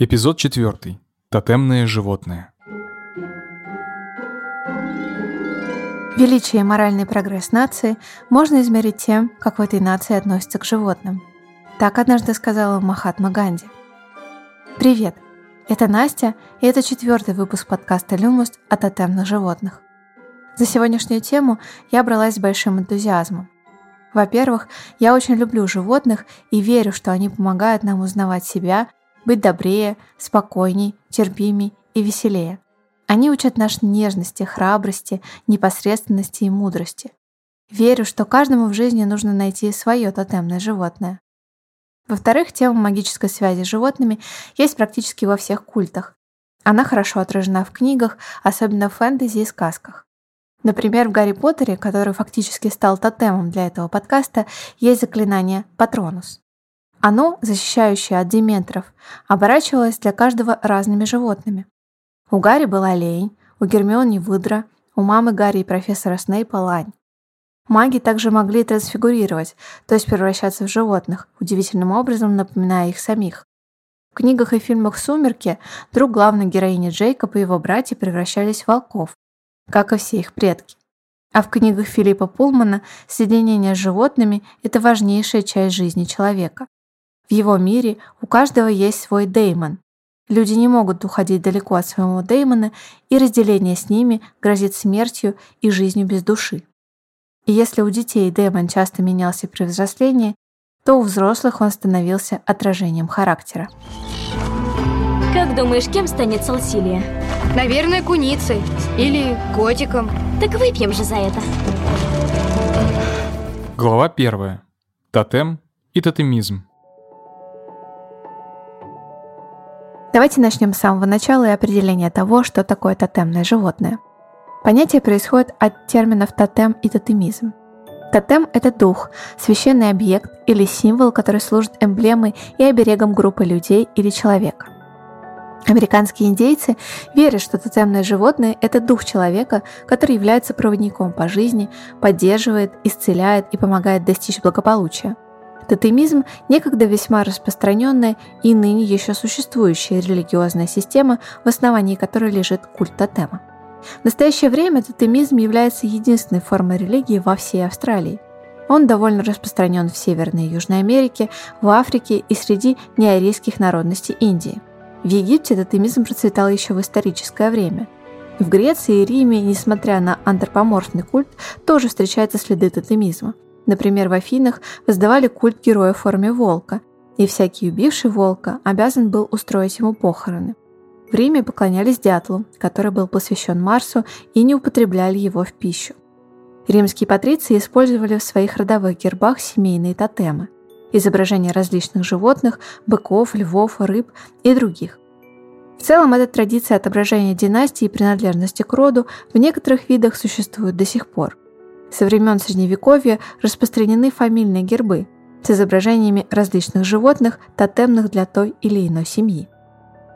Эпизод 4. Тотемные животные. Величие и моральный прогресс нации можно измерить тем, как в этой нации относятся к животным. Так однажды сказала Махатма Ганди. Привет! Это Настя, и это четвертый выпуск подкаста «Люмус» о тотемных животных. За сегодняшнюю тему я бралась с большим энтузиазмом. Во-первых, я очень люблю животных и верю, что они помогают нам узнавать себя быть добрее, спокойней, терпимей и веселее. Они учат нас нежности, храбрости, непосредственности и мудрости. Верю, что каждому в жизни нужно найти свое тотемное животное. Во-вторых, тема магической связи с животными есть практически во всех культах. Она хорошо отражена в книгах, особенно в фэнтези и сказках. Например, в Гарри Поттере, который фактически стал тотемом для этого подкаста, есть заклинание «Патронус». Оно, защищающее от дементоров, оборачивалось для каждого разными животными. У Гарри была лень, у Гермиони выдра, у мамы Гарри и профессора Снейпа лань. Маги также могли трансфигурировать, то есть превращаться в животных, удивительным образом напоминая их самих. В книгах и фильмах «Сумерки» друг главной героини Джейкоб и его братья превращались в волков, как и все их предки. А в книгах Филиппа Пулмана соединение с животными – это важнейшая часть жизни человека. В его мире у каждого есть свой деймон. Люди не могут уходить далеко от своего деймона, и разделение с ними грозит смертью и жизнью без души. И если у детей демон часто менялся при взрослении, то у взрослых он становился отражением характера. Как думаешь, кем станет Салсилия? Наверное, куницей или котиком. Так выпьем же за это. Глава первая. Тотем и тотемизм. Давайте начнем с самого начала и определения того, что такое тотемное животное. Понятие происходит от терминов тотем и тотемизм. Тотем – это дух, священный объект или символ, который служит эмблемой и оберегом группы людей или человека. Американские индейцы верят, что тотемное животное – это дух человека, который является проводником по жизни, поддерживает, исцеляет и помогает достичь благополучия – Тотемизм – некогда весьма распространенная и ныне еще существующая религиозная система, в основании которой лежит культ тотема. В настоящее время тотемизм является единственной формой религии во всей Австралии. Он довольно распространен в Северной и Южной Америке, в Африке и среди неарийских народностей Индии. В Египте тотемизм процветал еще в историческое время. В Греции и Риме, несмотря на антропоморфный культ, тоже встречаются следы тотемизма – Например, в Афинах воздавали культ героя в форме волка, и всякий убивший волка обязан был устроить ему похороны. В Риме поклонялись дятлу, который был посвящен Марсу, и не употребляли его в пищу. Римские патриции использовали в своих родовых гербах семейные тотемы – изображения различных животных, быков, львов, рыб и других. В целом, эта традиция отображения династии и принадлежности к роду в некоторых видах существует до сих пор – со времен Средневековья распространены фамильные гербы с изображениями различных животных, тотемных для той или иной семьи.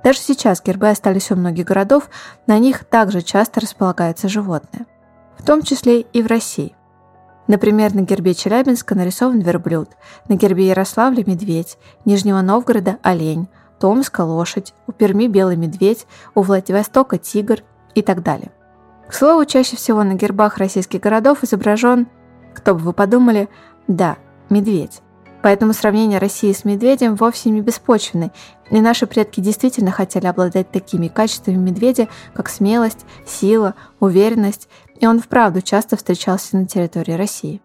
Даже сейчас гербы остались у многих городов, на них также часто располагаются животные, в том числе и в России. Например, на гербе Челябинска нарисован верблюд, на гербе Ярославля – медведь, Нижнего Новгорода – олень, Томска – лошадь, у Перми – белый медведь, у Владивостока – тигр и так далее. К слову, чаще всего на гербах российских городов изображен, кто бы вы подумали, да, медведь. Поэтому сравнение России с медведем вовсе не беспочвенны, и наши предки действительно хотели обладать такими качествами медведя, как смелость, сила, уверенность, и он вправду часто встречался на территории России.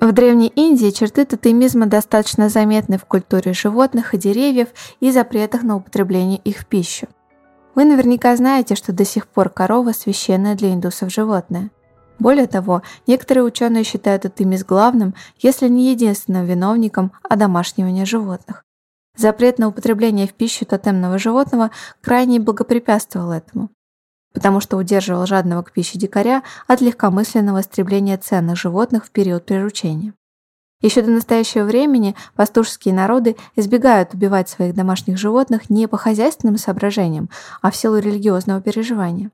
В Древней Индии черты тотемизма достаточно заметны в культуре животных и деревьев и запретах на употребление их в пищу – вы наверняка знаете, что до сих пор корова священная для индусов животное. Более того, некоторые ученые считают это ими главным, если не единственным виновником одомашнивания животных. Запрет на употребление в пищу тотемного животного крайне благопрепятствовал этому, потому что удерживал жадного к пище дикаря от легкомысленного истребления ценных животных в период приручения. Еще до настоящего времени пастушеские народы избегают убивать своих домашних животных не по хозяйственным соображениям, а в силу религиозного переживания.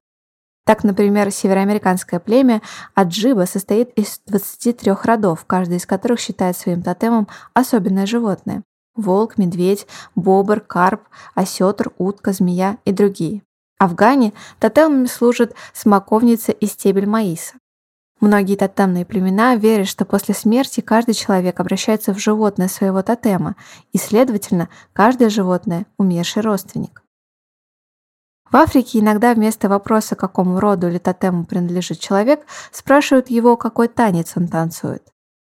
Так, например, североамериканское племя Аджиба состоит из 23 родов, каждый из которых считает своим тотемом особенное животное. волк, медведь, бобр, карп, осетр, утка, змея и другие. А в тотемами служат смоковница и стебель маиса. Многие тотемные племена верят, что после смерти каждый человек обращается в животное своего тотема, и, следовательно, каждое животное – умерший родственник. В Африке иногда вместо вопроса, какому роду или тотему принадлежит человек, спрашивают его, какой танец он танцует.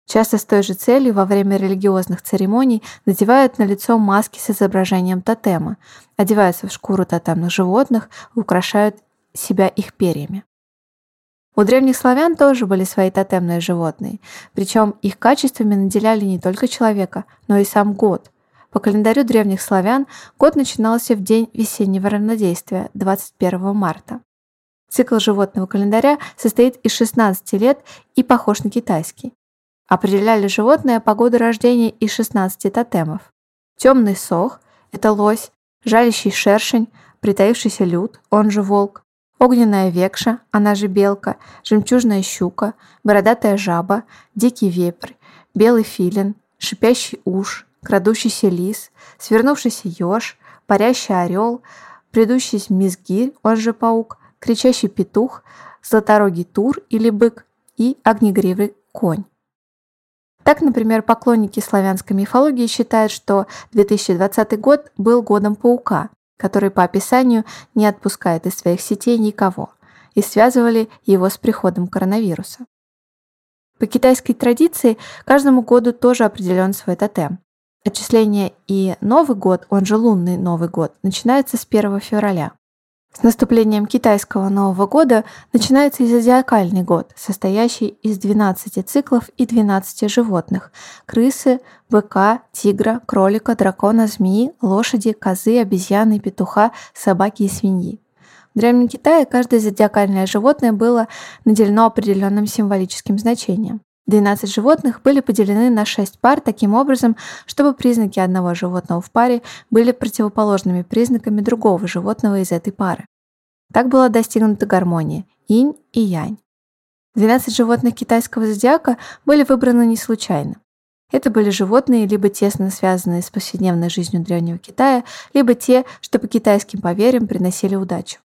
Часто с той же целью во время религиозных церемоний надевают на лицо маски с изображением тотема, одеваются в шкуру тотемных животных и украшают себя их перьями. У древних славян тоже были свои тотемные животные, причем их качествами наделяли не только человека, но и сам год. По календарю древних славян год начинался в день весеннего равнодействия, 21 марта. Цикл животного календаря состоит из 16 лет и похож на китайский. Определяли животное по году рождения из 16 тотемов. Темный сох – это лось, жалящий шершень, притаившийся люд, он же волк, огненная векша, она же белка, жемчужная щука, бородатая жаба, дикий вепрь, белый филин, шипящий уж, крадущийся лис, свернувшийся еж, парящий орел, предыдущий мизгирь, он же паук, кричащий петух, златорогий тур или бык и огнегривый конь. Так, например, поклонники славянской мифологии считают, что 2020 год был годом паука, который по описанию не отпускает из своих сетей никого, и связывали его с приходом коронавируса. По китайской традиции каждому году тоже определен свой тотем. Отчисление и Новый год, он же лунный Новый год, начинается с 1 февраля. С наступлением китайского Нового года начинается и зодиакальный год, состоящий из 12 циклов и 12 животных – крысы, быка, тигра, кролика, дракона, змеи, лошади, козы, обезьяны, петуха, собаки и свиньи. В Древнем Китае каждое зодиакальное животное было наделено определенным символическим значением. 12 животных были поделены на 6 пар таким образом, чтобы признаки одного животного в паре были противоположными признаками другого животного из этой пары. Так была достигнута гармония – инь и янь. 12 животных китайского зодиака были выбраны не случайно. Это были животные, либо тесно связанные с повседневной жизнью древнего Китая, либо те, что по китайским поверьям приносили удачу.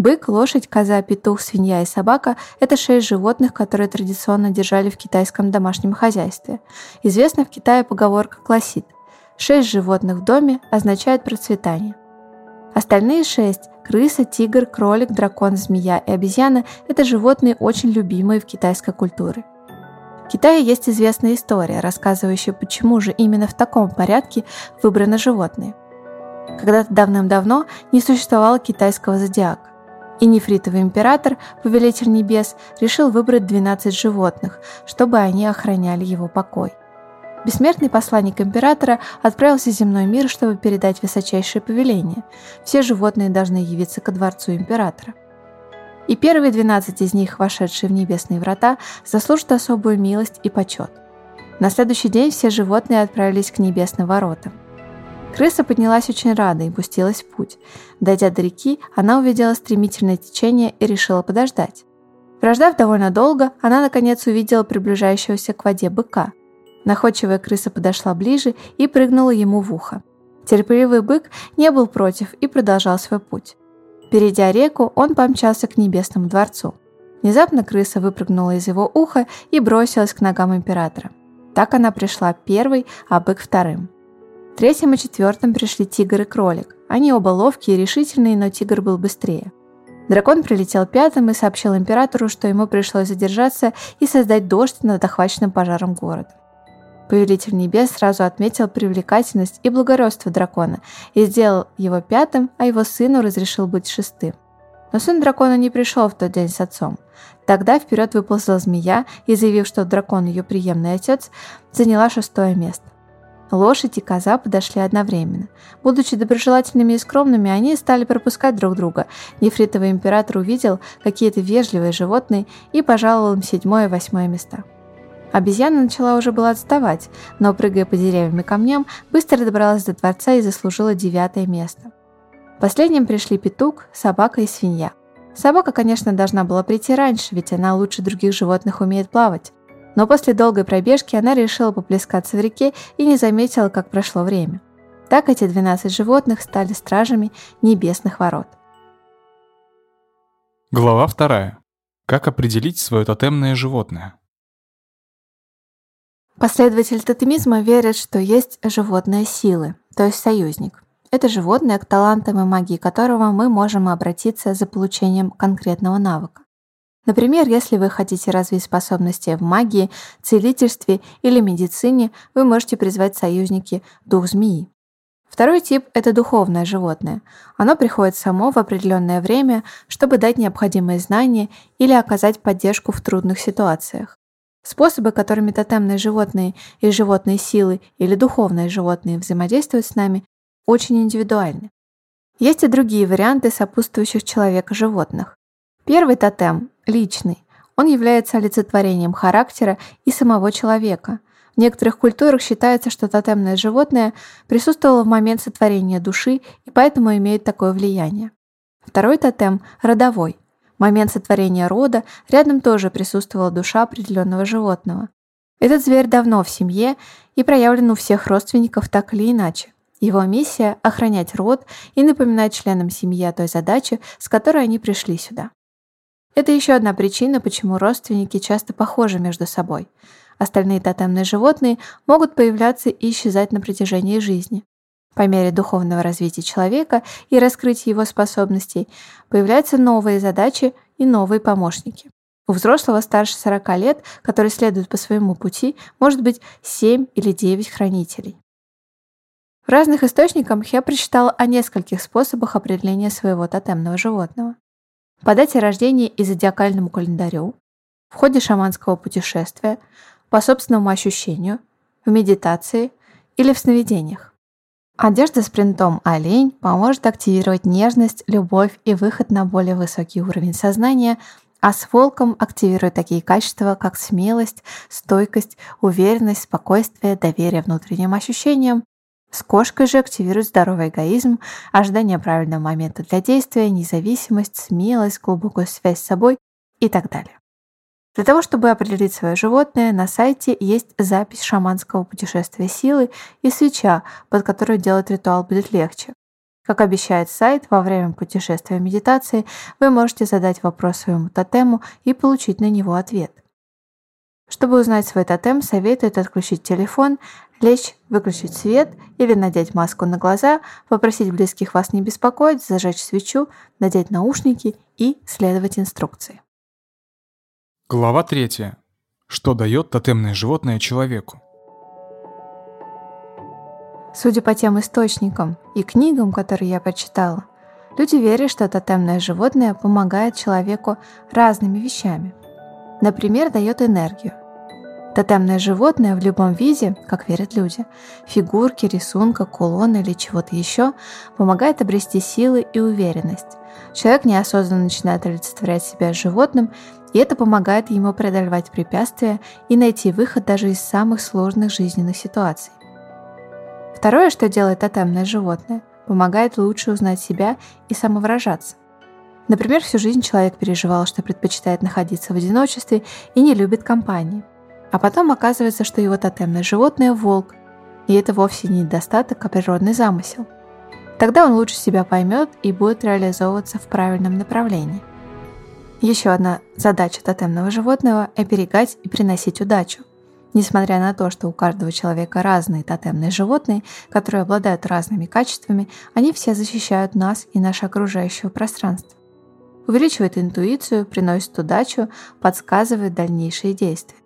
Бык, лошадь, коза, петух, свинья и собака – это шесть животных, которые традиционно держали в китайском домашнем хозяйстве. Известна в Китае поговорка «классит» – шесть животных в доме означает процветание. Остальные шесть – крыса, тигр, кролик, дракон, змея и обезьяна – это животные, очень любимые в китайской культуре. В Китае есть известная история, рассказывающая, почему же именно в таком порядке выбраны животные. Когда-то давным-давно не существовало китайского зодиака и нефритовый император, повелитель небес, решил выбрать 12 животных, чтобы они охраняли его покой. Бессмертный посланник императора отправился в земной мир, чтобы передать высочайшее повеление. Все животные должны явиться ко дворцу императора. И первые 12 из них, вошедшие в небесные врата, заслужат особую милость и почет. На следующий день все животные отправились к небесным воротам. Крыса поднялась очень рада и пустилась в путь. Дойдя до реки, она увидела стремительное течение и решила подождать. Прождав довольно долго, она наконец увидела приближающегося к воде быка. Находчивая крыса подошла ближе и прыгнула ему в ухо. Терпеливый бык не был против и продолжал свой путь. Перейдя реку, он помчался к небесному дворцу. Внезапно крыса выпрыгнула из его уха и бросилась к ногам императора. Так она пришла первой, а бык вторым. Третьим и четвертым пришли тигр и кролик. Они оба ловкие и решительные, но тигр был быстрее. Дракон прилетел пятым и сообщил императору, что ему пришлось задержаться и создать дождь над охваченным пожаром города. Повелитель небес сразу отметил привлекательность и благородство дракона и сделал его пятым, а его сыну разрешил быть шестым. Но сын дракона не пришел в тот день с отцом. Тогда вперед выползла змея и, заявив, что дракон ее приемный отец, заняла шестое место. Лошадь и коза подошли одновременно. Будучи доброжелательными и скромными, они стали пропускать друг друга. Нефритовый император увидел какие-то вежливые животные и пожаловал им седьмое и восьмое места. Обезьяна начала уже было отставать, но, прыгая по деревьям и камням, быстро добралась до дворца и заслужила девятое место. Последним пришли петух, собака и свинья. Собака, конечно, должна была прийти раньше, ведь она лучше других животных умеет плавать. Но после долгой пробежки она решила поплескаться в реке и не заметила, как прошло время. Так эти 12 животных стали стражами небесных ворот. Глава вторая. Как определить свое тотемное животное? Последователи тотемизма верят, что есть животные силы, то есть союзник. Это животное, к талантам и магии которого мы можем обратиться за получением конкретного навыка. Например, если вы хотите развить способности в магии, целительстве или медицине, вы можете призвать союзники дух змеи. Второй тип – это духовное животное. Оно приходит само в определенное время, чтобы дать необходимые знания или оказать поддержку в трудных ситуациях. Способы, которыми тотемные животные и животные силы или духовные животные взаимодействуют с нами, очень индивидуальны. Есть и другие варианты сопутствующих человека животных. Первый тотем – личный. Он является олицетворением характера и самого человека – в некоторых культурах считается, что тотемное животное присутствовало в момент сотворения души и поэтому имеет такое влияние. Второй тотем – родовой. В момент сотворения рода рядом тоже присутствовала душа определенного животного. Этот зверь давно в семье и проявлен у всех родственников так или иначе. Его миссия – охранять род и напоминать членам семьи о той задаче, с которой они пришли сюда. Это еще одна причина, почему родственники часто похожи между собой. Остальные тотемные животные могут появляться и исчезать на протяжении жизни. По мере духовного развития человека и раскрытия его способностей появляются новые задачи и новые помощники. У взрослого старше 40 лет, который следует по своему пути, может быть 7 или 9 хранителей. В разных источниках я прочитала о нескольких способах определения своего тотемного животного. По дате рождения и зодиакальному календарю, в ходе шаманского путешествия, по собственному ощущению, в медитации или в сновидениях. Одежда с принтом олень поможет активировать нежность, любовь и выход на более высокий уровень сознания, а с волком активирует такие качества, как смелость, стойкость, уверенность, спокойствие, доверие внутренним ощущениям. С кошкой же активирует здоровый эгоизм, ожидание правильного момента для действия, независимость, смелость, глубокую связь с собой и так далее. Для того, чтобы определить свое животное, на сайте есть запись шаманского путешествия силы и свеча, под которую делать ритуал будет легче. Как обещает сайт, во время путешествия медитации вы можете задать вопрос своему тотему и получить на него ответ. Чтобы узнать свой тотем, советуют отключить телефон, лечь, выключить свет или надеть маску на глаза, попросить близких вас не беспокоить, зажечь свечу, надеть наушники и следовать инструкции. Глава 3. Что дает тотемное животное человеку? Судя по тем источникам и книгам, которые я прочитала, люди верят, что тотемное животное помогает человеку разными вещами. Например, дает энергию. Тотемное животное в любом виде, как верят люди, фигурки, рисунка, кулона или чего-то еще, помогает обрести силы и уверенность. Человек неосознанно начинает олицетворять себя животным и это помогает ему преодолевать препятствия и найти выход даже из самых сложных жизненных ситуаций. Второе, что делает тотемное животное, помогает лучше узнать себя и самовыражаться. Например, всю жизнь человек переживал, что предпочитает находиться в одиночестве и не любит компании. А потом оказывается, что его тотемное животное – волк, и это вовсе не недостаток, а природный замысел. Тогда он лучше себя поймет и будет реализовываться в правильном направлении. Еще одна задача тотемного животного – оберегать и приносить удачу. Несмотря на то, что у каждого человека разные тотемные животные, которые обладают разными качествами, они все защищают нас и наше окружающее пространство. Увеличивают интуицию, приносят удачу, подсказывают дальнейшие действия.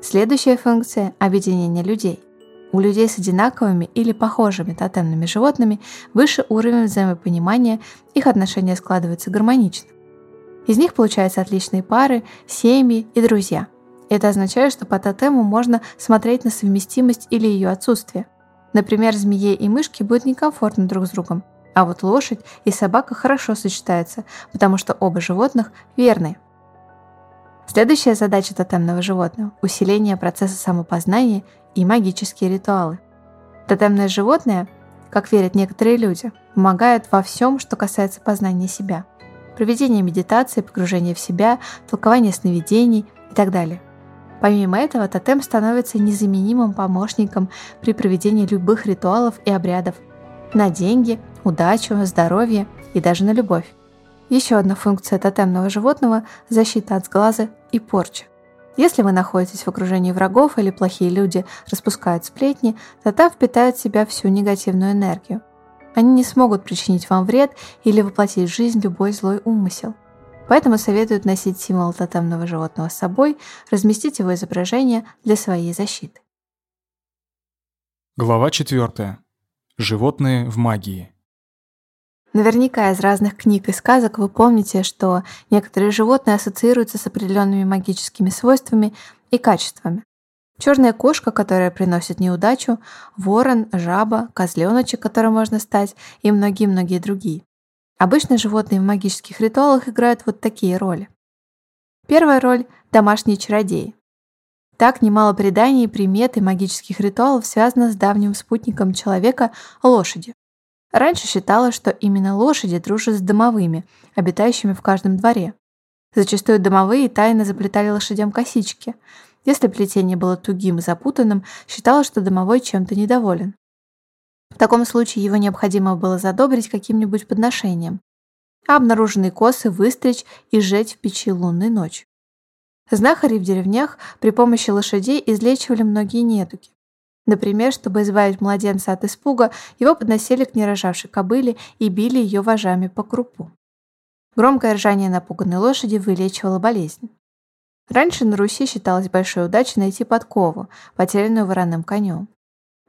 Следующая функция – объединение людей. У людей с одинаковыми или похожими тотемными животными выше уровень взаимопонимания, их отношения складываются гармонично. Из них получаются отличные пары, семьи и друзья. Это означает, что по тотему можно смотреть на совместимость или ее отсутствие. Например, змее и мышке будет некомфортно друг с другом, а вот лошадь и собака хорошо сочетаются, потому что оба животных верные. Следующая задача тотемного животного – усиление процесса самопознания и магические ритуалы. Тотемное животное, как верят некоторые люди, помогает во всем, что касается познания себя – проведение медитации, погружение в себя, толкование сновидений и так далее. Помимо этого, тотем становится незаменимым помощником при проведении любых ритуалов и обрядов на деньги, удачу, здоровье и даже на любовь. Еще одна функция тотемного животного – защита от сглаза и порчи. Если вы находитесь в окружении врагов или плохие люди распускают сплетни, тотем впитает в себя всю негативную энергию. Они не смогут причинить вам вред или воплотить в жизнь любой злой умысел. Поэтому советуют носить символ тотемного животного с собой, разместить его изображение для своей защиты. Глава 4. Животные в магии. Наверняка из разных книг и сказок вы помните, что некоторые животные ассоциируются с определенными магическими свойствами и качествами. Черная кошка, которая приносит неудачу, ворон, жаба, козленочек, которым можно стать, и многие-многие другие. Обычно животные в магических ритуалах играют вот такие роли. Первая роль – домашние чародеи. Так немало преданий, примет и магических ритуалов связано с давним спутником человека – лошади. Раньше считалось, что именно лошади дружат с домовыми, обитающими в каждом дворе. Зачастую домовые тайно заплетали лошадям косички. Если плетение было тугим и запутанным, считалось, что домовой чем-то недоволен. В таком случае его необходимо было задобрить каким-нибудь подношением, а обнаруженные косы выстричь и сжечь в печи лунной ночь. Знахари в деревнях при помощи лошадей излечивали многие недуги. Например, чтобы избавить младенца от испуга, его подносили к нерожавшей кобыле и били ее вожами по крупу. Громкое ржание напуганной лошади вылечивало болезнь. Раньше на Руси считалось большой удачей найти подкову, потерянную вороным конем.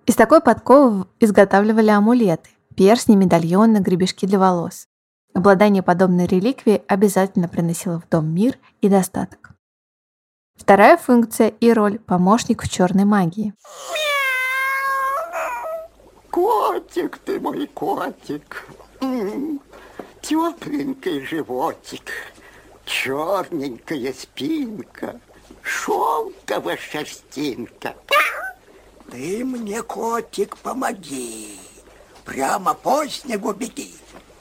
Из такой подковы изготавливали амулеты, перстни, медальоны, гребешки для волос. Обладание подобной реликвией обязательно приносило в дом мир и достаток. Вторая функция и роль – помощник в черной магии. Котик ты мой котик, тепленький животик, черненькая спинка, шелковая шерстинка. Ты мне, котик, помоги. Прямо по снегу беги.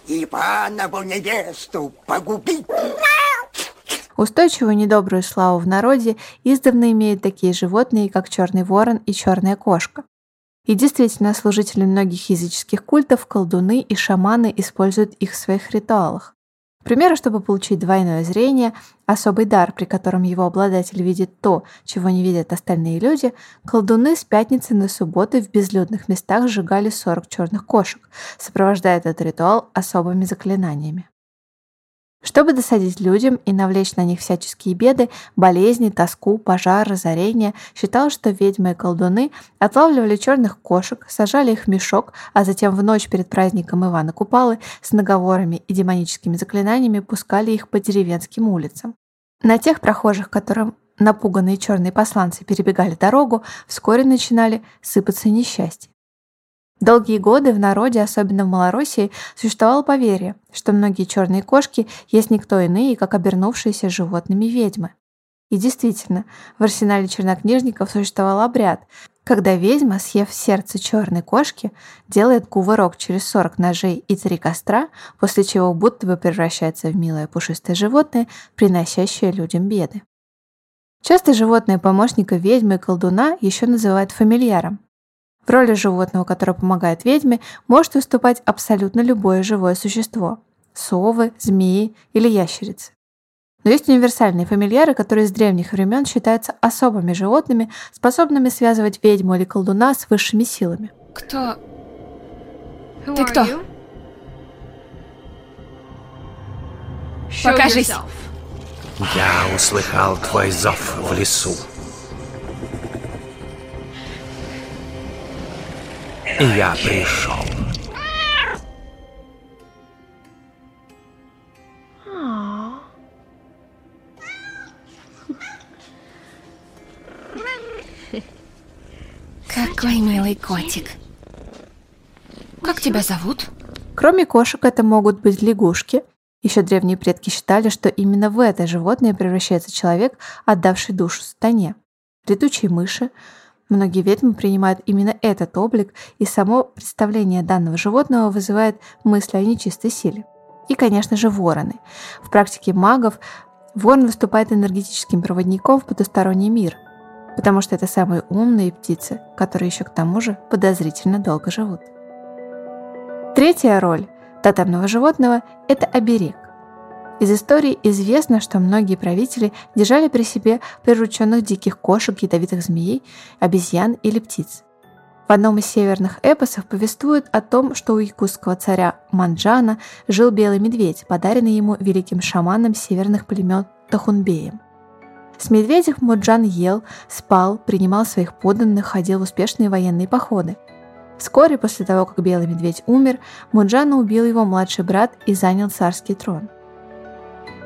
Иванову невесту погуби. Устойчивую недобрую славу в народе издавна имеют такие животные, как черный ворон и черная кошка. И действительно, служители многих языческих культов, колдуны и шаманы используют их в своих ритуалах. К примеру, чтобы получить двойное зрение, особый дар, при котором его обладатель видит то, чего не видят остальные люди, колдуны с пятницы на субботу в безлюдных местах сжигали 40 черных кошек, сопровождая этот ритуал особыми заклинаниями. Чтобы досадить людям и навлечь на них всяческие беды, болезни, тоску, пожар, разорение, считалось, что ведьмы и колдуны отлавливали черных кошек, сажали их в мешок, а затем в ночь перед праздником Ивана Купалы с наговорами и демоническими заклинаниями пускали их по деревенским улицам. На тех прохожих, которым напуганные черные посланцы перебегали дорогу, вскоре начинали сыпаться несчастья. Долгие годы в народе, особенно в Малороссии, существовало поверье, что многие черные кошки есть никто иные, как обернувшиеся животными ведьмы. И действительно, в арсенале чернокнижников существовал обряд, когда ведьма, съев сердце черной кошки, делает кувырок через 40 ножей и три костра, после чего будто бы превращается в милое пушистое животное, приносящее людям беды. Часто животное помощника ведьмы и колдуна еще называют фамильяром, в роли животного, которое помогает ведьме, может выступать абсолютно любое живое существо – совы, змеи или ящерицы. Но есть универсальные фамильяры, которые с древних времен считаются особыми животными, способными связывать ведьму или колдуна с высшими силами. Кто? Ты кто? Покажись. Я услыхал твой зов в лесу. Я пришел. Какой милый котик. Как тебя зовут? Кроме кошек, это могут быть лягушки. Еще древние предки считали, что именно в это животное превращается человек, отдавший душу сатане. Летучие мыши, Многие ведьмы принимают именно этот облик, и само представление данного животного вызывает мысли о нечистой силе. И, конечно же, вороны. В практике магов ворон выступает энергетическим проводником в потусторонний мир. потому что это самые умные птицы, которые еще к тому же подозрительно долго живут. Третья роль тотемного животного – это оберег. Из истории известно, что многие правители держали при себе прирученных диких кошек, ядовитых змеей, обезьян или птиц. В одном из северных эпосов повествует о том, что у якутского царя Манджана жил белый медведь, подаренный ему великим шаманом северных племен Тахунбеем. С медведем Муджан ел, спал, принимал своих подданных, ходил в успешные военные походы. Вскоре после того, как белый медведь умер, Муджана убил его младший брат и занял царский трон.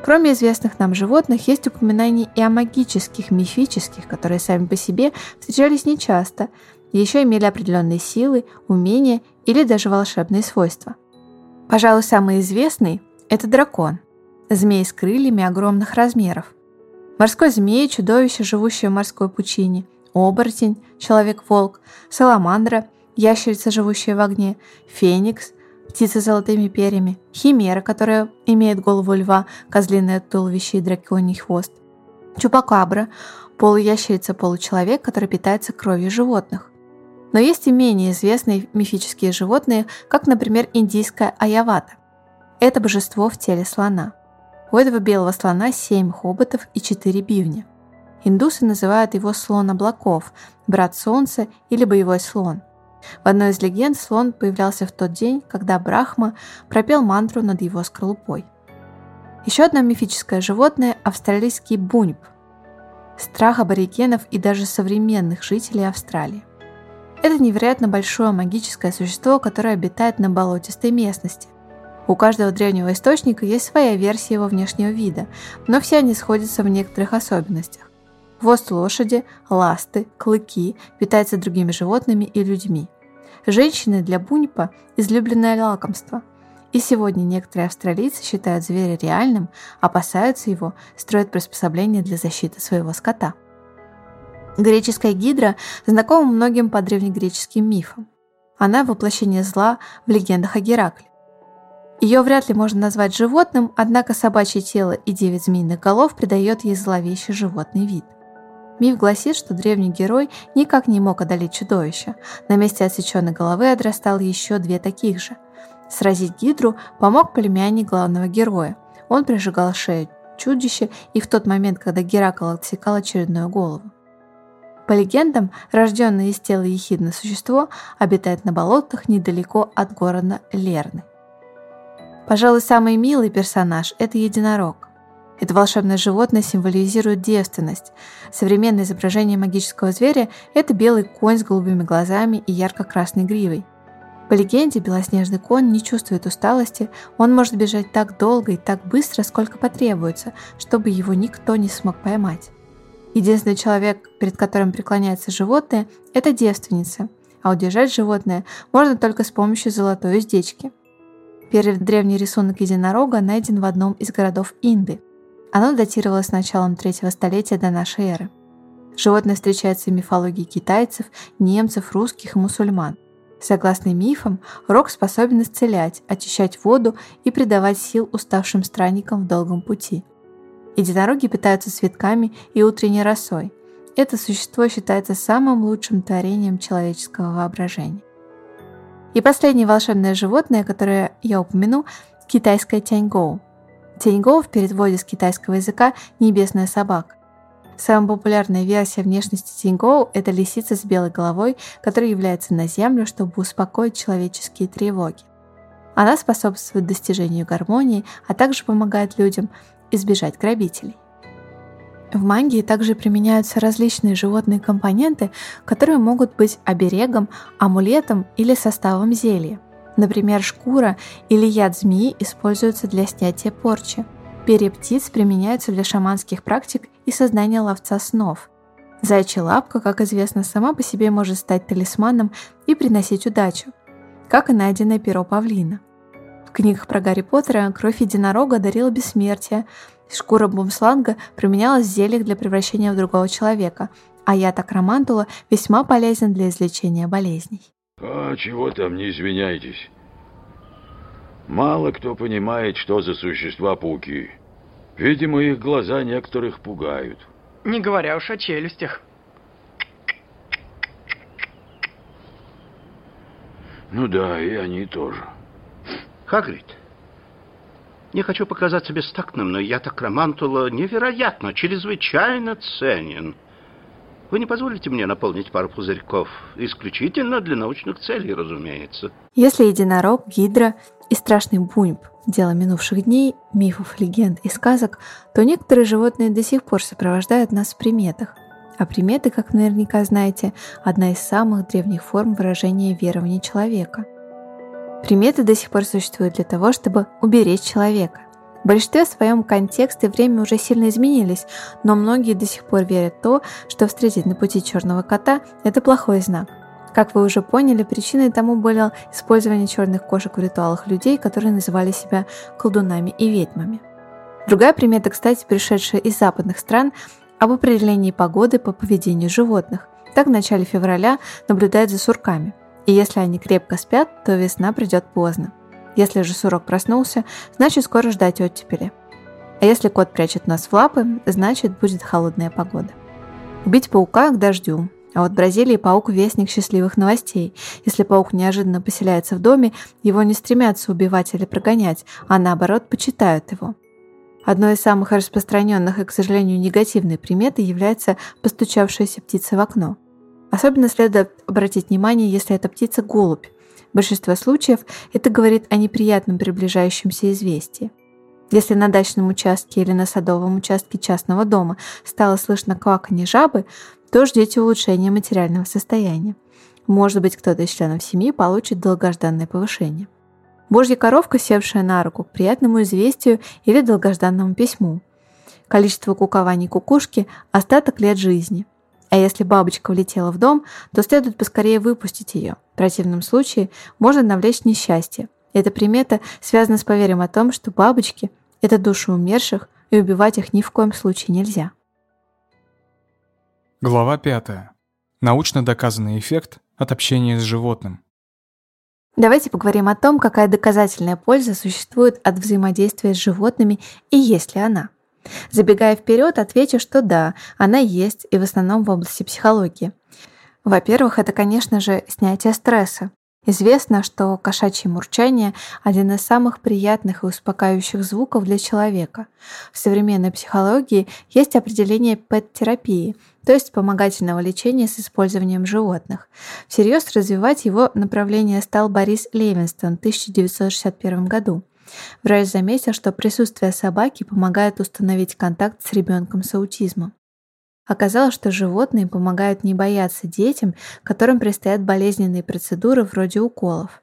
Кроме известных нам животных, есть упоминания и о магических, мифических, которые сами по себе встречались нечасто, еще имели определенные силы, умения или даже волшебные свойства. Пожалуй, самый известный – это дракон, змей с крыльями огромных размеров. Морской змей – чудовище, живущее в морской пучине, оборотень – человек-волк, саламандра – ящерица, живущая в огне, феникс – птица с золотыми перьями, химера, которая имеет голову льва, козлиное туловище и драконий хвост, чупакабра – полуящерица-получеловек, который питается кровью животных. Но есть и менее известные мифические животные, как, например, индийская аявата. Это божество в теле слона. У этого белого слона семь хоботов и четыре бивня. Индусы называют его слон облаков, брат солнца или боевой слон – в одной из легенд слон появлялся в тот день, когда Брахма пропел мантру над его скорлупой. Еще одно мифическое животное – австралийский буньб – страх аборигенов и даже современных жителей Австралии. Это невероятно большое магическое существо, которое обитает на болотистой местности. У каждого древнего источника есть своя версия его внешнего вида, но все они сходятся в некоторых особенностях. Хвост лошади, ласты, клыки, питается другими животными и людьми. Женщины для буньпа – излюбленное лакомство. И сегодня некоторые австралийцы считают зверя реальным, опасаются его, строят приспособления для защиты своего скота. Греческая гидра знакома многим по древнегреческим мифам. Она – воплощение зла в легендах о Геракле. Ее вряд ли можно назвать животным, однако собачье тело и девять змеиных голов придает ей зловещий животный вид – Миф гласит, что древний герой никак не мог одолеть чудовище. На месте отсеченной головы отрастало еще две таких же. Сразить Гидру помог племянник главного героя. Он прижигал шею чудища и в тот момент, когда Геракл отсекал очередную голову. По легендам, рожденное из тела ехидное существо обитает на болотах недалеко от города Лерны. Пожалуй, самый милый персонаж – это единорог. Это волшебное животное символизирует девственность. Современное изображение магического зверя – это белый конь с голубыми глазами и ярко-красной гривой. По легенде, белоснежный конь не чувствует усталости, он может бежать так долго и так быстро, сколько потребуется, чтобы его никто не смог поймать. Единственный человек, перед которым преклоняется животное, это девственница, а удержать животное можно только с помощью золотой уздечки. Первый древний рисунок единорога найден в одном из городов Инды – оно датировалось началом третьего столетия до нашей эры. Животное встречается в мифологии китайцев, немцев, русских и мусульман. Согласно мифам, рог способен исцелять, очищать воду и придавать сил уставшим странникам в долгом пути. Единороги питаются цветками и утренней росой. Это существо считается самым лучшим творением человеческого воображения. И последнее волшебное животное, которое я упомяну, китайская тяньгоу – Теньгоу в переводе с китайского языка «небесная собака». Самая популярная версия внешности Тиньгоу – это лисица с белой головой, которая является на Землю, чтобы успокоить человеческие тревоги. Она способствует достижению гармонии, а также помогает людям избежать грабителей. В магии также применяются различные животные компоненты, которые могут быть оберегом, амулетом или составом зелья – Например, шкура или яд змеи используются для снятия порчи. Перья птиц применяются для шаманских практик и создания ловца снов. Зайчья лапка, как известно, сама по себе может стать талисманом и приносить удачу, как и найденное перо павлина. В книгах про Гарри Поттера кровь единорога дарила бессмертие, шкура бумсланга применялась в зельях для превращения в другого человека, а яд акромантула весьма полезен для излечения болезней. А чего там, не извиняйтесь. Мало кто понимает, что за существа пауки. Видимо, их глаза некоторых пугают. Не говоря уж о челюстях. Ну да, и они тоже. Хагрид, не хочу показаться бестактным, но я так Романтула невероятно, чрезвычайно ценен. Вы не позволите мне наполнить пару пузырьков? Исключительно для научных целей, разумеется. Если единорог, гидра и страшный буньб – дело минувших дней, мифов, легенд и сказок, то некоторые животные до сих пор сопровождают нас в приметах. А приметы, как наверняка знаете, одна из самых древних форм выражения верования человека. Приметы до сих пор существуют для того, чтобы уберечь человека. В большинстве своем контексте время уже сильно изменились, но многие до сих пор верят в то, что встретить на пути черного кота – это плохой знак. Как вы уже поняли, причиной тому было использование черных кошек в ритуалах людей, которые называли себя колдунами и ведьмами. Другая примета, кстати, пришедшая из западных стран, об определении погоды по поведению животных. Так в начале февраля наблюдают за сурками. И если они крепко спят, то весна придет поздно. Если же сурок проснулся, значит скоро ждать оттепели. А если кот прячет нос в лапы, значит будет холодная погода. Убить паука к дождю. А вот в Бразилии паук – вестник счастливых новостей. Если паук неожиданно поселяется в доме, его не стремятся убивать или прогонять, а наоборот почитают его. Одной из самых распространенных и, к сожалению, негативной приметы является постучавшаяся птица в окно. Особенно следует обратить внимание, если эта птица – голубь. Большинстве случаев это говорит о неприятном приближающемся известии. Если на дачном участке или на садовом участке частного дома стало слышно кваканье жабы, то ждите улучшения материального состояния. Может быть, кто-то из членов семьи получит долгожданное повышение. Божья коровка, севшая на руку к приятному известию или долгожданному письму. Количество кукований кукушки – остаток лет жизни. А если бабочка влетела в дом, то следует поскорее выпустить ее. В противном случае можно навлечь несчастье. Эта примета связана с поверьем о том, что бабочки – это души умерших, и убивать их ни в коем случае нельзя. Глава 5. Научно доказанный эффект от общения с животным. Давайте поговорим о том, какая доказательная польза существует от взаимодействия с животными и есть ли она. Забегая вперед, отвечу, что да, она есть и в основном в области психологии. Во-первых, это, конечно же, снятие стресса. Известно, что кошачье мурчание – один из самых приятных и успокаивающих звуков для человека. В современной психологии есть определение пэт-терапии, то есть вспомогательного лечения с использованием животных. Всерьез развивать его направление стал Борис Левинстон в 1961 году. Врач заметил, что присутствие собаки помогает установить контакт с ребенком с аутизмом. Оказалось, что животные помогают не бояться детям, которым предстоят болезненные процедуры вроде уколов.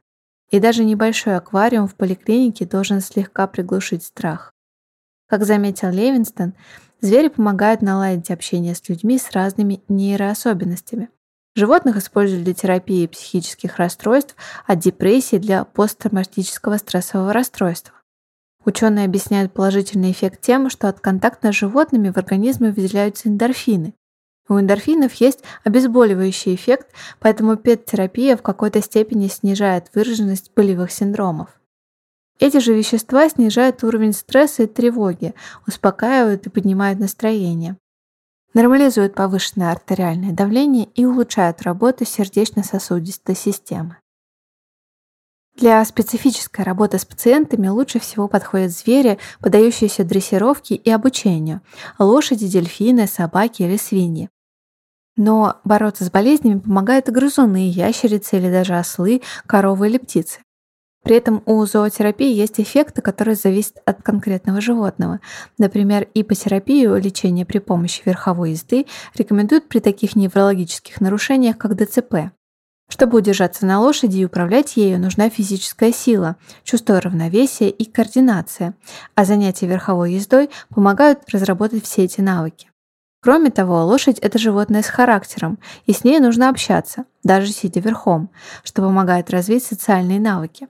И даже небольшой аквариум в поликлинике должен слегка приглушить страх. Как заметил Левинстон, звери помогают наладить общение с людьми с разными нейроособенностями. Животных используют для терапии психических расстройств, а депрессии для посттравматического стрессового расстройства. Ученые объясняют положительный эффект тем, что от контакта с животными в организме выделяются эндорфины. У эндорфинов есть обезболивающий эффект, поэтому пет-терапия в какой-то степени снижает выраженность болевых синдромов. Эти же вещества снижают уровень стресса и тревоги, успокаивают и поднимают настроение нормализуют повышенное артериальное давление и улучшают работу сердечно-сосудистой системы. Для специфической работы с пациентами лучше всего подходят звери, поддающиеся дрессировке и обучению – лошади, дельфины, собаки или свиньи. Но бороться с болезнями помогают и грызуны, ящерицы или даже ослы, коровы или птицы. При этом у зоотерапии есть эффекты, которые зависят от конкретного животного. Например, ипотерапию, лечение при помощи верховой езды, рекомендуют при таких неврологических нарушениях, как ДЦП. Чтобы удержаться на лошади и управлять ею, нужна физическая сила, чувство равновесия и координация, а занятия верховой ездой помогают разработать все эти навыки. Кроме того, лошадь – это животное с характером, и с ней нужно общаться, даже сидя верхом, что помогает развить социальные навыки.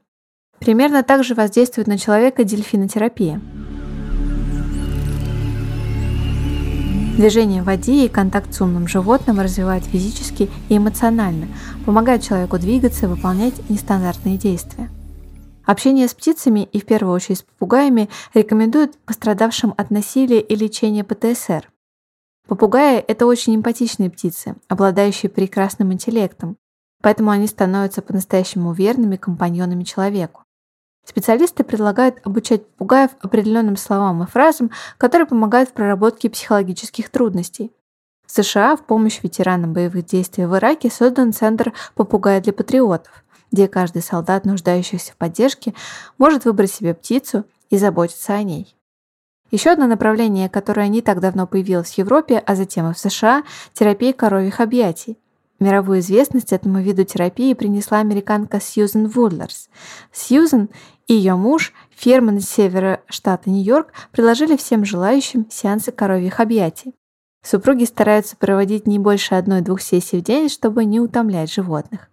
Примерно так же воздействует на человека дельфинотерапия. Движение в воде и контакт с умным животным развивает физически и эмоционально, помогает человеку двигаться и выполнять нестандартные действия. Общение с птицами и в первую очередь с попугаями рекомендуют пострадавшим от насилия и лечения ПТСР. Попугаи – это очень эмпатичные птицы, обладающие прекрасным интеллектом, поэтому они становятся по-настоящему верными компаньонами человеку. Специалисты предлагают обучать попугаев определенным словам и фразам, которые помогают в проработке психологических трудностей. В США в помощь ветеранам боевых действий в Ираке создан Центр попугая для патриотов, где каждый солдат, нуждающийся в поддержке, может выбрать себе птицу и заботиться о ней. Еще одно направление, которое не так давно появилось в Европе, а затем и в США – терапия коровьих объятий. Мировую известность этому виду терапии принесла американка Сьюзен Вудлерс. Сьюзен и ее муж, ферман из севера штата Нью-Йорк, предложили всем желающим сеансы коровьих объятий. Супруги стараются проводить не больше одной-двух сессий в день, чтобы не утомлять животных.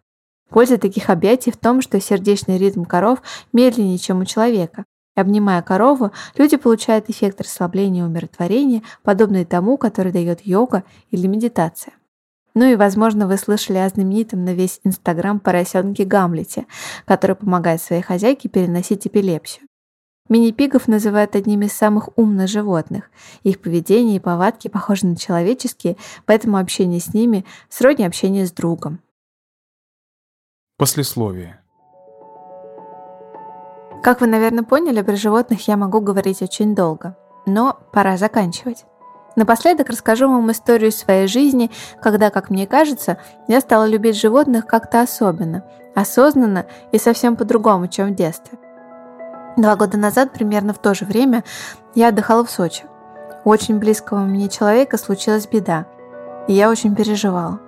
Польза таких объятий в том, что сердечный ритм коров медленнее, чем у человека. Обнимая корову, люди получают эффект расслабления и умиротворения, подобный тому, который дает йога или медитация. Ну и, возможно, вы слышали о знаменитом на весь Инстаграм поросенке Гамлете, который помогает своей хозяйке переносить эпилепсию. Мини-пигов называют одними из самых умных животных. Их поведение и повадки похожи на человеческие, поэтому общение с ними сродни общению с другом. Послесловие. Как вы, наверное, поняли, про животных я могу говорить очень долго, но пора заканчивать. Напоследок расскажу вам историю своей жизни, когда, как мне кажется, я стала любить животных как-то особенно, осознанно и совсем по-другому, чем в детстве. Два года назад, примерно в то же время, я отдыхала в Сочи. У очень близкого мне человека случилась беда, и я очень переживала.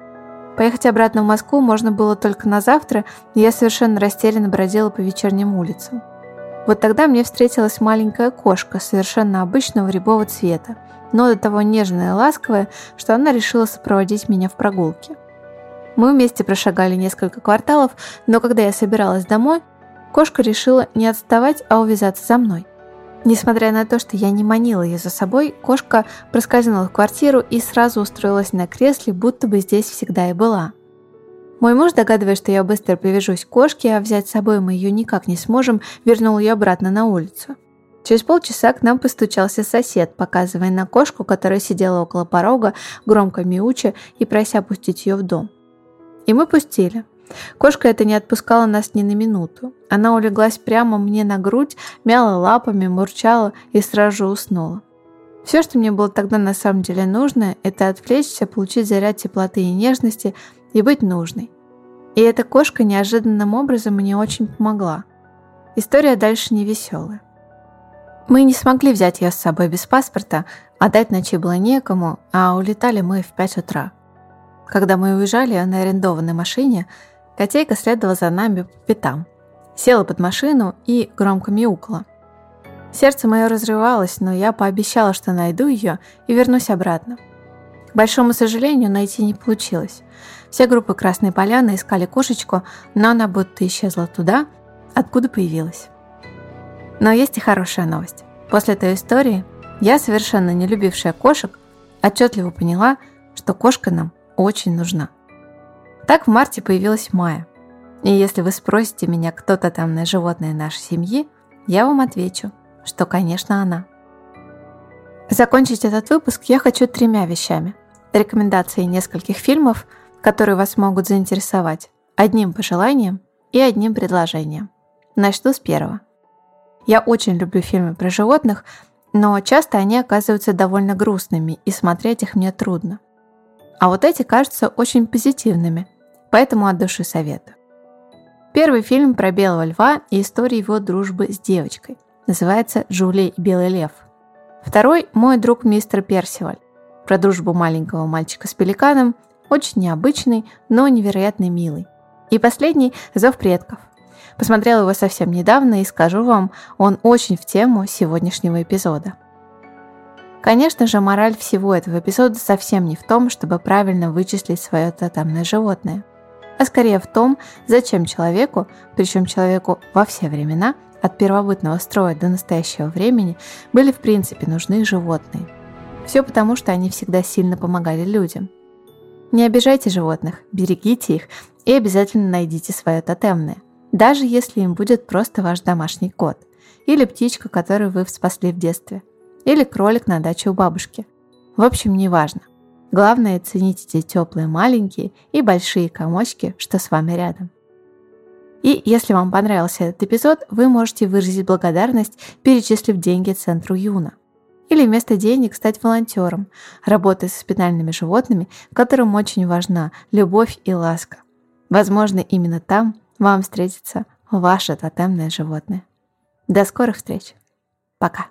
Поехать обратно в Москву можно было только на завтра, и я совершенно растерянно бродила по вечерним улицам. Вот тогда мне встретилась маленькая кошка совершенно обычного рябого цвета, но до того нежная и ласковая, что она решила сопроводить меня в прогулке. Мы вместе прошагали несколько кварталов, но когда я собиралась домой, Кошка решила не отставать, а увязаться за мной. Несмотря на то, что я не манила ее за собой, кошка проскользнула в квартиру и сразу устроилась на кресле, будто бы здесь всегда и была. Мой муж, догадываясь, что я быстро привяжусь к кошке, а взять с собой мы ее никак не сможем, вернул ее обратно на улицу. Через полчаса к нам постучался сосед, показывая на кошку, которая сидела около порога, громко мяуча и прося пустить ее в дом. И мы пустили. Кошка эта не отпускала нас ни на минуту. Она улеглась прямо мне на грудь, мяла лапами, мурчала и сразу же уснула. Все, что мне было тогда на самом деле нужно, это отвлечься, получить заряд теплоты и нежности и быть нужной. И эта кошка неожиданным образом мне очень помогла. История дальше не веселая. Мы не смогли взять ее с собой без паспорта, отдать ночи было некому, а улетали мы в 5 утра. Когда мы уезжали на арендованной машине, Котейка следовала за нами по пятам. Села под машину и громко мяукала. Сердце мое разрывалось, но я пообещала, что найду ее и вернусь обратно. К большому сожалению, найти не получилось. Все группы Красной Поляны искали кошечку, но она будто исчезла туда, откуда появилась. Но есть и хорошая новость. После той истории я, совершенно не любившая кошек, отчетливо поняла, что кошка нам очень нужна. Так в марте появилась Майя. И если вы спросите меня, кто то тотемное животное нашей семьи, я вам отвечу, что, конечно, она. Закончить этот выпуск я хочу тремя вещами. Рекомендацией нескольких фильмов, которые вас могут заинтересовать, одним пожеланием и одним предложением. Начну с первого. Я очень люблю фильмы про животных, но часто они оказываются довольно грустными, и смотреть их мне трудно. А вот эти кажутся очень позитивными – поэтому от души советую. Первый фильм про Белого Льва и историю его дружбы с девочкой. Называется «Джулия и Белый Лев». Второй – «Мой друг мистер Персиваль». Про дружбу маленького мальчика с пеликаном, очень необычный, но невероятно милый. И последний – «Зов предков». Посмотрела его совсем недавно и скажу вам, он очень в тему сегодняшнего эпизода. Конечно же, мораль всего этого эпизода совсем не в том, чтобы правильно вычислить свое тотемное животное – а скорее в том, зачем человеку, причем человеку во все времена, от первобытного строя до настоящего времени, были в принципе нужны животные. Все потому, что они всегда сильно помогали людям. Не обижайте животных, берегите их и обязательно найдите свое тотемное, даже если им будет просто ваш домашний кот, или птичка, которую вы спасли в детстве, или кролик на даче у бабушки. В общем, неважно. Главное, цените те теплые маленькие и большие комочки, что с вами рядом. И если вам понравился этот эпизод, вы можете выразить благодарность, перечислив деньги Центру Юна. Или вместо денег стать волонтером, работая со спинальными животными, которым очень важна любовь и ласка. Возможно, именно там вам встретится ваше тотемное животное. До скорых встреч. Пока.